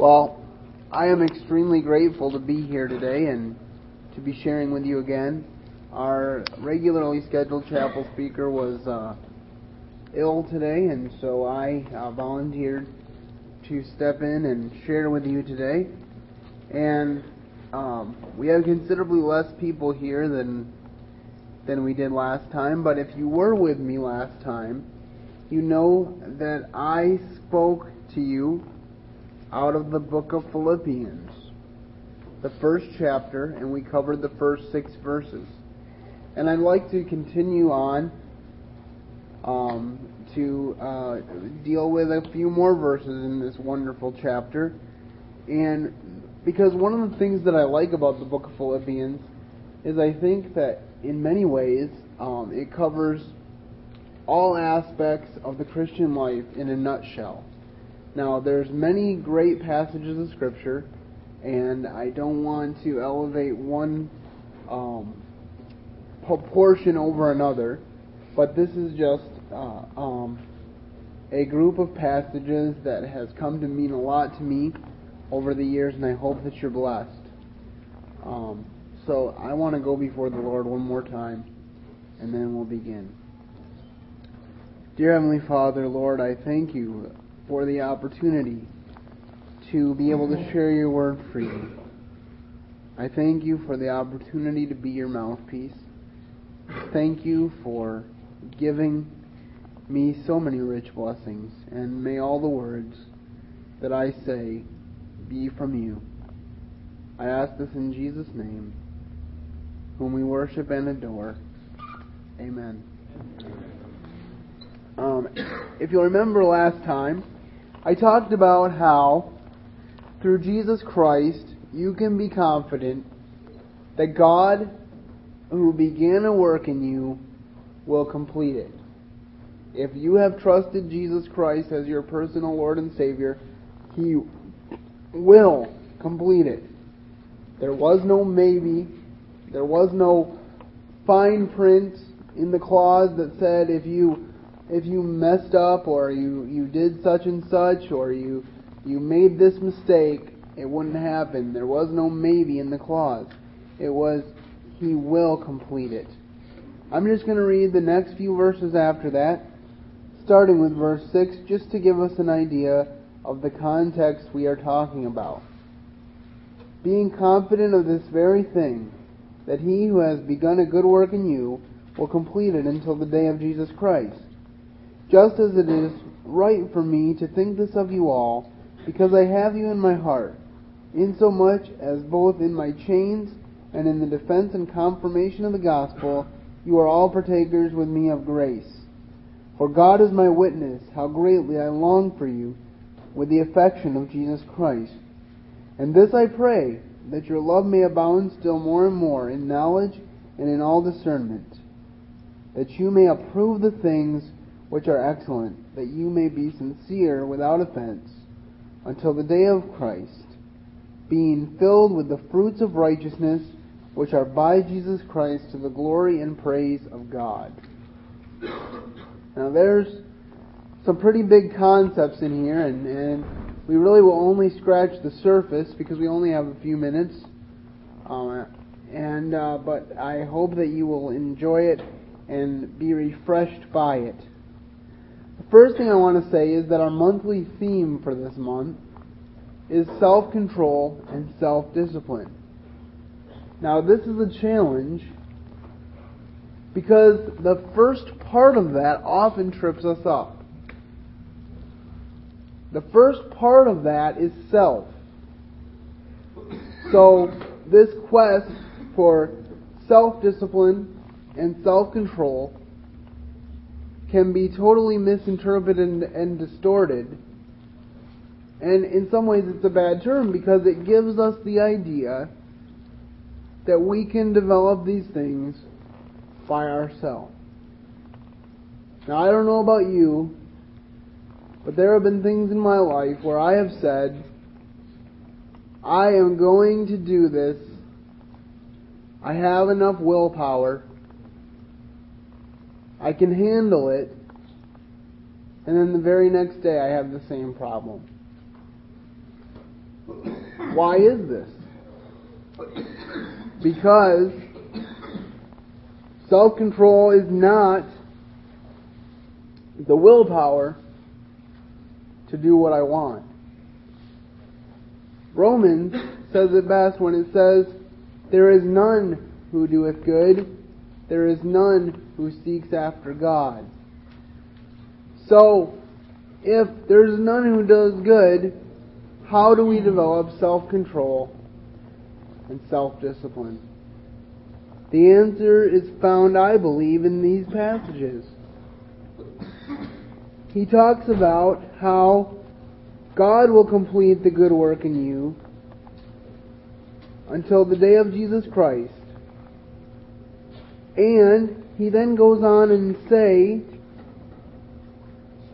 Well, I am extremely grateful to be here today and to be sharing with you again. Our regularly scheduled chapel speaker was uh, ill today, and so I uh, volunteered to step in and share with you today. And um, we have considerably less people here than than we did last time. But if you were with me last time, you know that I spoke to you out of the book of Philippians, the first chapter, and we covered the first six verses. And I'd like to continue on um, to uh, deal with a few more verses in this wonderful chapter. And because one of the things that I like about the book of Philippians is I think that in many ways um, it covers all aspects of the Christian life in a nutshell. Now, there's many great passages of Scripture, and I don't want to elevate one um, proportion over another, but this is just uh, um, a group of passages that has come to mean a lot to me over the years, and I hope that you're blessed. Um, so I want to go before the Lord one more time, and then we'll begin. Dear Heavenly Father, Lord, I thank you for the opportunity to be able to share your word freely. I thank you for the opportunity to be your mouthpiece. Thank you for giving me so many rich blessings, and may all the words that I say be from you. I ask this in Jesus' name, whom we worship and adore. Amen. Um, if you'll remember last time, I talked about how through Jesus Christ you can be confident that God, who began a work in you, will complete it. If you have trusted Jesus Christ as your personal Lord and Savior, He will complete it. There was no maybe. There was no fine print in the clause that said if you if you messed up or you, you did such and such or you you made this mistake, it wouldn't happen. There was no maybe in the clause. It was he will complete it. I'm just going to read the next few verses after that starting with verse 6, just to give us an idea of the context we are talking about. Being confident of this very thing, that he who has begun a good work in you will complete it until the day of Jesus Christ. Just as it is right for me to think this of you all, because I have you in my heart, insomuch as both in my chains and in the defense and confirmation of the gospel you are all partakers with me of grace. For God is my witness how greatly I long for you with the affection of Jesus Christ. And this I pray, that your love may abound still more and more in knowledge and in all discernment, that you may approve the things which are excellent, that you may be sincere without offense, until the day of Christ, being filled with the fruits of righteousness which are by Jesus Christ to the glory and praise of God. Now, there's some pretty big concepts in here, and, and we really will only scratch the surface because we only have a few minutes. Um, and uh, but I hope that you will enjoy it and be refreshed by it. First thing I want to say is that our monthly theme for this month is self-control and self-discipline. Now, this is a challenge because the first part of that often trips us up. The first part of that is self. So, this quest for self discipline and self control can be totally misinterpreted and, and, distorted. And in some ways, it's a bad term because it gives us the idea that we can develop these things by ourselves. Now, I don't know about you, but there have been things in my life where I have said, I am going to do this. I have enough willpower. I can handle it. And then the very next day I have the same problem. Why is this? Because self control is not the willpower to do what I want. Romans says it best when it says, There is none who doeth good, there is none who seeks after God. So, if there's none who does good, how do we develop self control and self discipline? The answer is found, I believe, in these passages. He talks about how God will complete the good work in you until the day of Jesus Christ. And he then goes on and say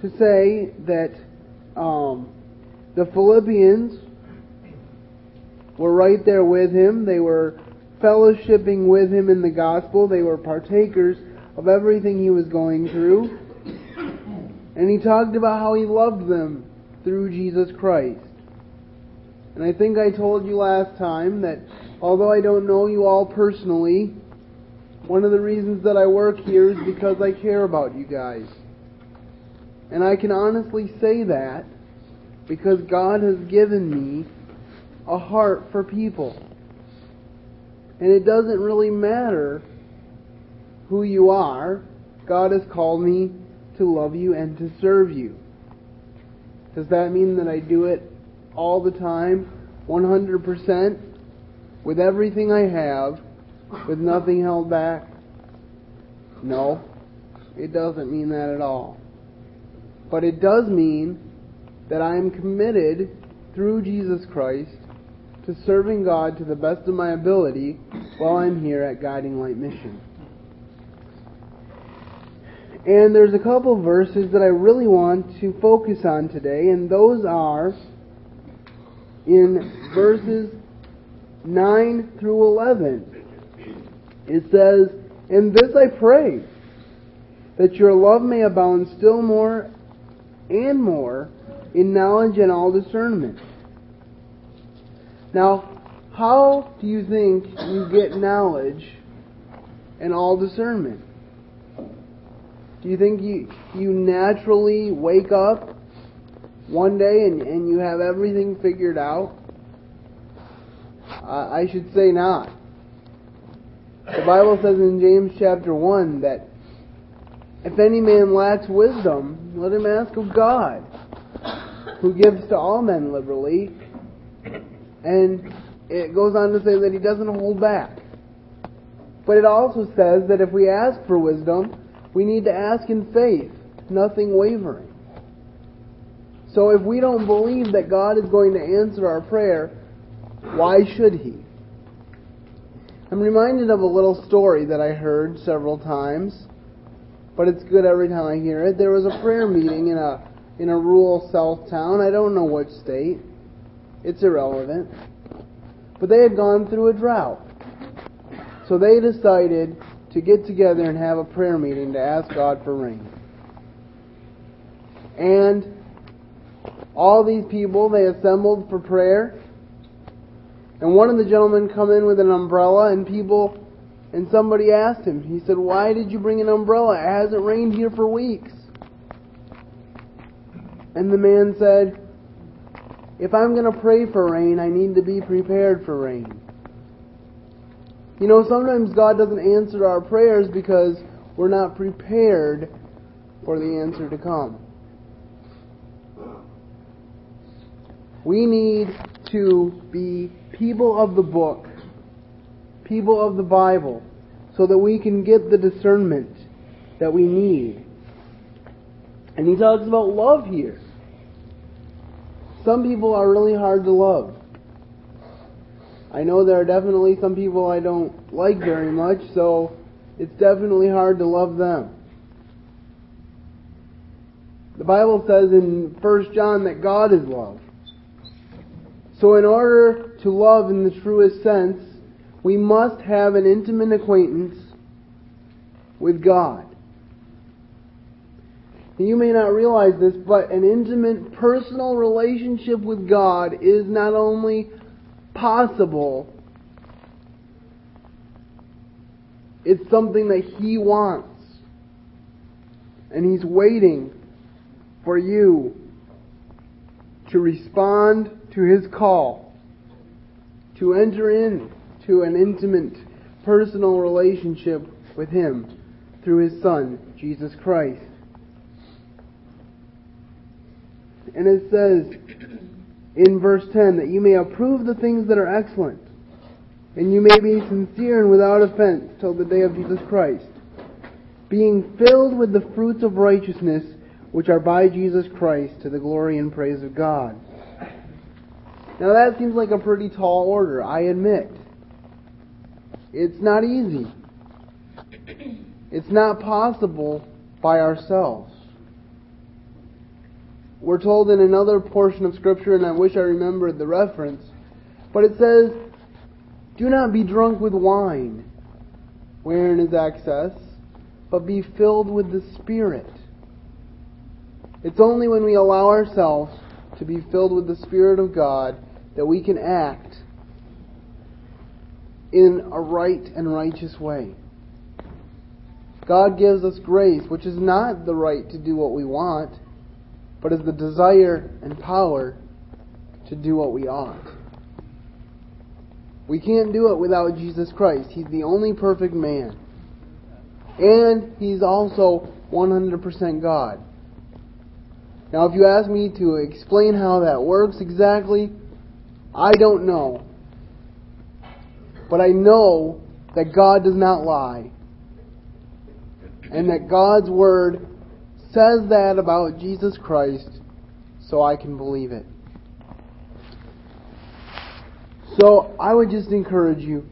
to say that um, the Philippians were right there with him. They were fellowshipping with him in the gospel. They were partakers of everything he was going through. And he talked about how he loved them through Jesus Christ. And I think I told you last time that although I don't know you all personally, one of the reasons that I work here is because I care about you guys. And I can honestly say that because God has given me a heart for people. And it doesn't really matter who you are. God has called me to love you and to serve you. Does that mean that I do it all the time, 100%, with everything I have, with nothing held back? No, it doesn't mean that at all. But it does mean that I am committed through Jesus Christ to serving God to the best of my ability while I'm here at Guiding Light Mission. And there's a couple verses that I really want to focus on today, and those are in verses 9 through 11. It says, In this I pray, that your love may abound still more and more in knowledge and all discernment. Now, how do you think you get knowledge and all discernment? Do you think you, you naturally wake up one day and, and you have everything figured out? Uh, I should say not. The Bible says in James chapter 1 that if any man lacks wisdom, let him ask of God, who gives to all men liberally. And it goes on to say that he doesn't hold back. But it also says that if we ask for wisdom, we need to ask in faith, nothing wavering. So if we don't believe that God is going to answer our prayer, why should He? I'm reminded of a little story that I heard several times, but it's good every time I hear it. There was a prayer meeting in a in a rural south town. I don't know which state. It's irrelevant. But they had gone through a drought. So they decided to get together and have a prayer meeting to ask God for rain. And all these people, they assembled for prayer. And one of the gentlemen come in with an umbrella and people and somebody asked him, he said, Why did you bring an umbrella? It hasn't rained here for weeks. And the man said, If I'm going to pray for rain, I need to be prepared for rain. You know, sometimes God doesn't answer our prayers because we're not prepared for the answer to come. We need to be people of the book, people of the Bible, so that we can get the discernment that we need. And he talks about love here. Some people are really hard to love. I know there are definitely some people I don't like very much, so it's definitely hard to love them. The Bible says in 1 John that God is love. So in order to love in the truest sense, we must have an intimate acquaintance with God. You may not realize this, but an intimate personal relationship with God is not only possible, it's something that He wants. And He's waiting for you to respond to His call, to enter into an intimate personal relationship with Him through His Son, Jesus Christ. And it says in verse 10 that you may approve the things that are excellent, and you may be sincere and without offense till the day of Jesus Christ, being filled with the fruits of righteousness which are by Jesus Christ to the glory and praise of God. Now that seems like a pretty tall order, I admit. It's not easy. It's not possible by ourselves. We're told in another portion of Scripture, and I wish I remembered the reference, but it says, Do not be drunk with wine, wherein is excess, but be filled with the Spirit. It's only when we allow ourselves to be filled with the Spirit of God that we can act in a right and righteous way. God gives us grace, which is not the right to do what we want but is the desire and power to do what we ought. We can't do it without Jesus Christ. He's the only perfect man. And He's also 100% God. Now, if you ask me to explain how that works exactly, I don't know. But I know that God does not lie. And that God's Word says that about Jesus Christ, so I can believe it. So I would just encourage you.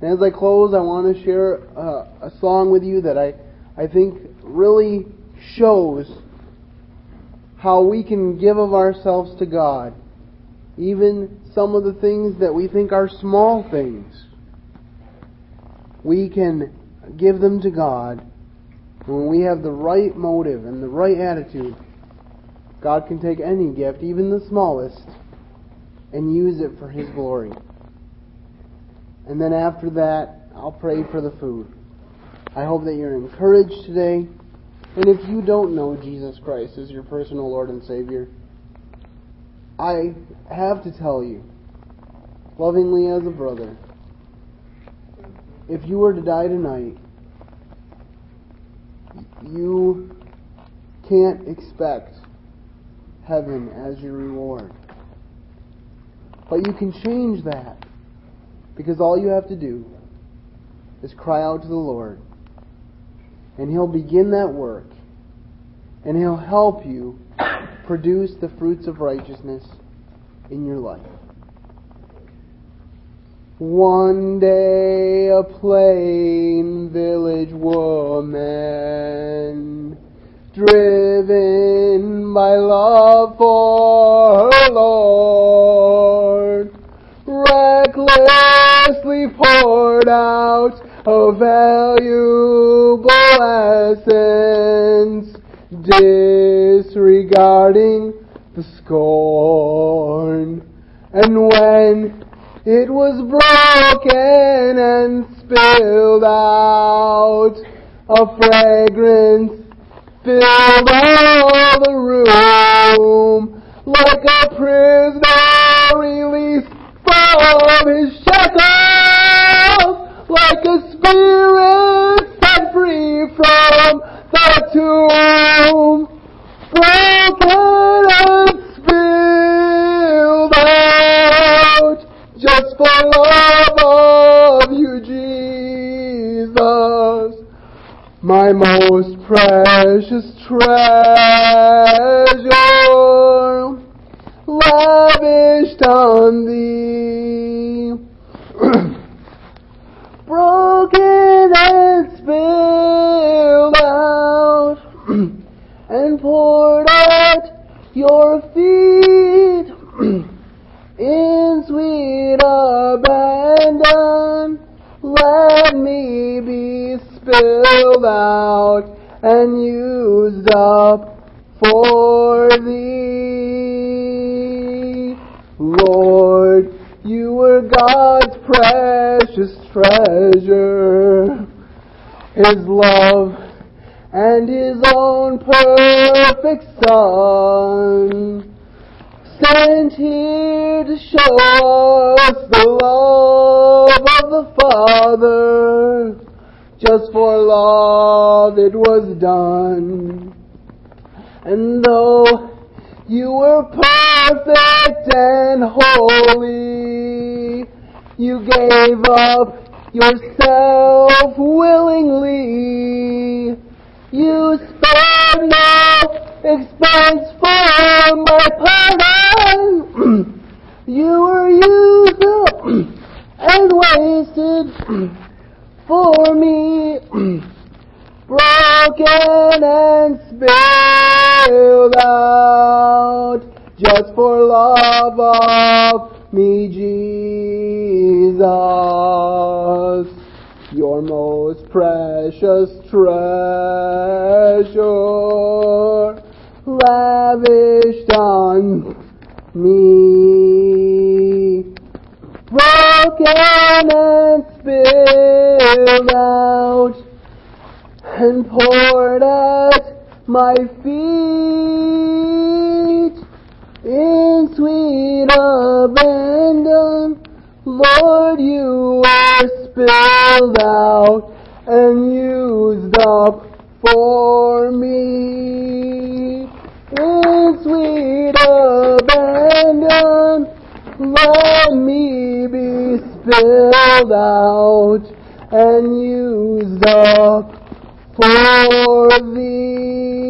And as I close, I want to share a, a song with you that I, I think really shows how we can give of ourselves to God. Even some of the things that we think are small things. We can give them to God when we have the right motive and the right attitude, God can take any gift, even the smallest, and use it for His glory. And then after that, I'll pray for the food. I hope that you're encouraged today. And if you don't know Jesus Christ as your personal Lord and Savior, I have to tell you, lovingly as a brother, if you were to die tonight, you can't expect heaven as your reward. But you can change that because all you have to do is cry out to the Lord and He'll begin that work and He'll help you produce the fruits of righteousness in your life. One day a plain village woman, driven by love for her Lord, recklessly poured out a valuable essence, disregarding the scorn. And when it was broken and spilled out. A fragrance filled all the room like a prisoner released from his shackles, like a spirit set free from the tomb. Broken and spilled out just for love of you, Jesus, my most precious treasure, lavished on thee, broken and spilled out, and poured at your feet in sweet abandon, let me be spilled out and used up for thee. Lord, you were God's precious treasure, His love and His own perfect Son sent here to show us the love of the Father. Just for love it was done. And though you were perfect and holy, you gave up yourself willingly. You spared no expense for my pardon. you were used and wasted for me, broken and spilled out just for love of me, Jesus, your most precious treasure, lavished on me, broken and spilled out, and poured at my feet in sweet abandon. Lord, you were spilled out and used up for me. In sweet abandon, let me be spilled out and used up for thee.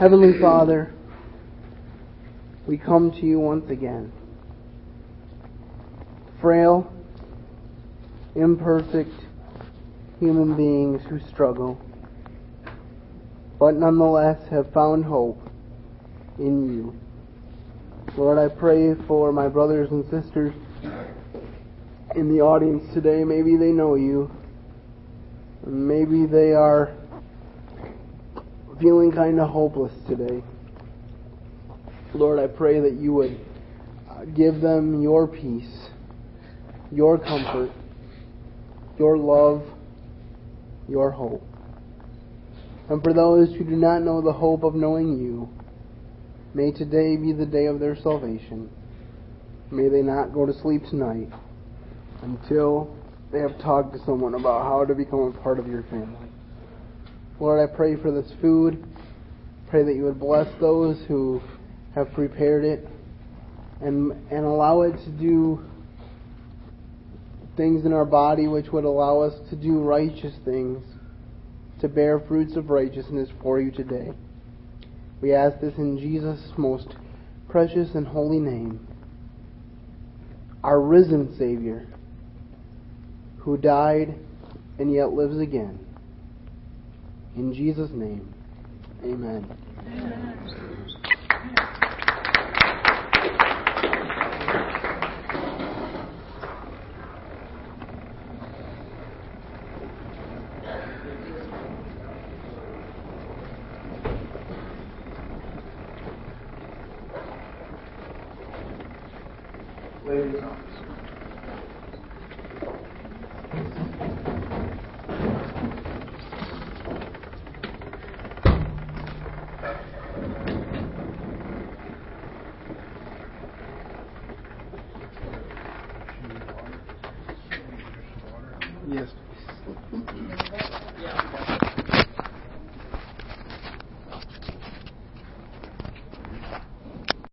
Heavenly Father, we come to you once again. Frail, imperfect human beings who struggle, but nonetheless have found hope in you. Lord, I pray for my brothers and sisters in the audience today. Maybe they know you. Maybe they are feeling kind of hopeless today. Lord, I pray that you would uh, give them your peace, your comfort, your love, your hope. And for those who do not know the hope of knowing you, may today be the day of their salvation. May they not go to sleep tonight until they have talked to someone about how to become a part of your family. Lord, I pray for this food. Pray that you would bless those who have prepared it and and allow it to do things in our body which would allow us to do righteous things, to bear fruits of righteousness for you today. We ask this in Jesus' most precious and holy name, our risen Savior, who died and yet lives again. In Jesus' name, amen. Ladies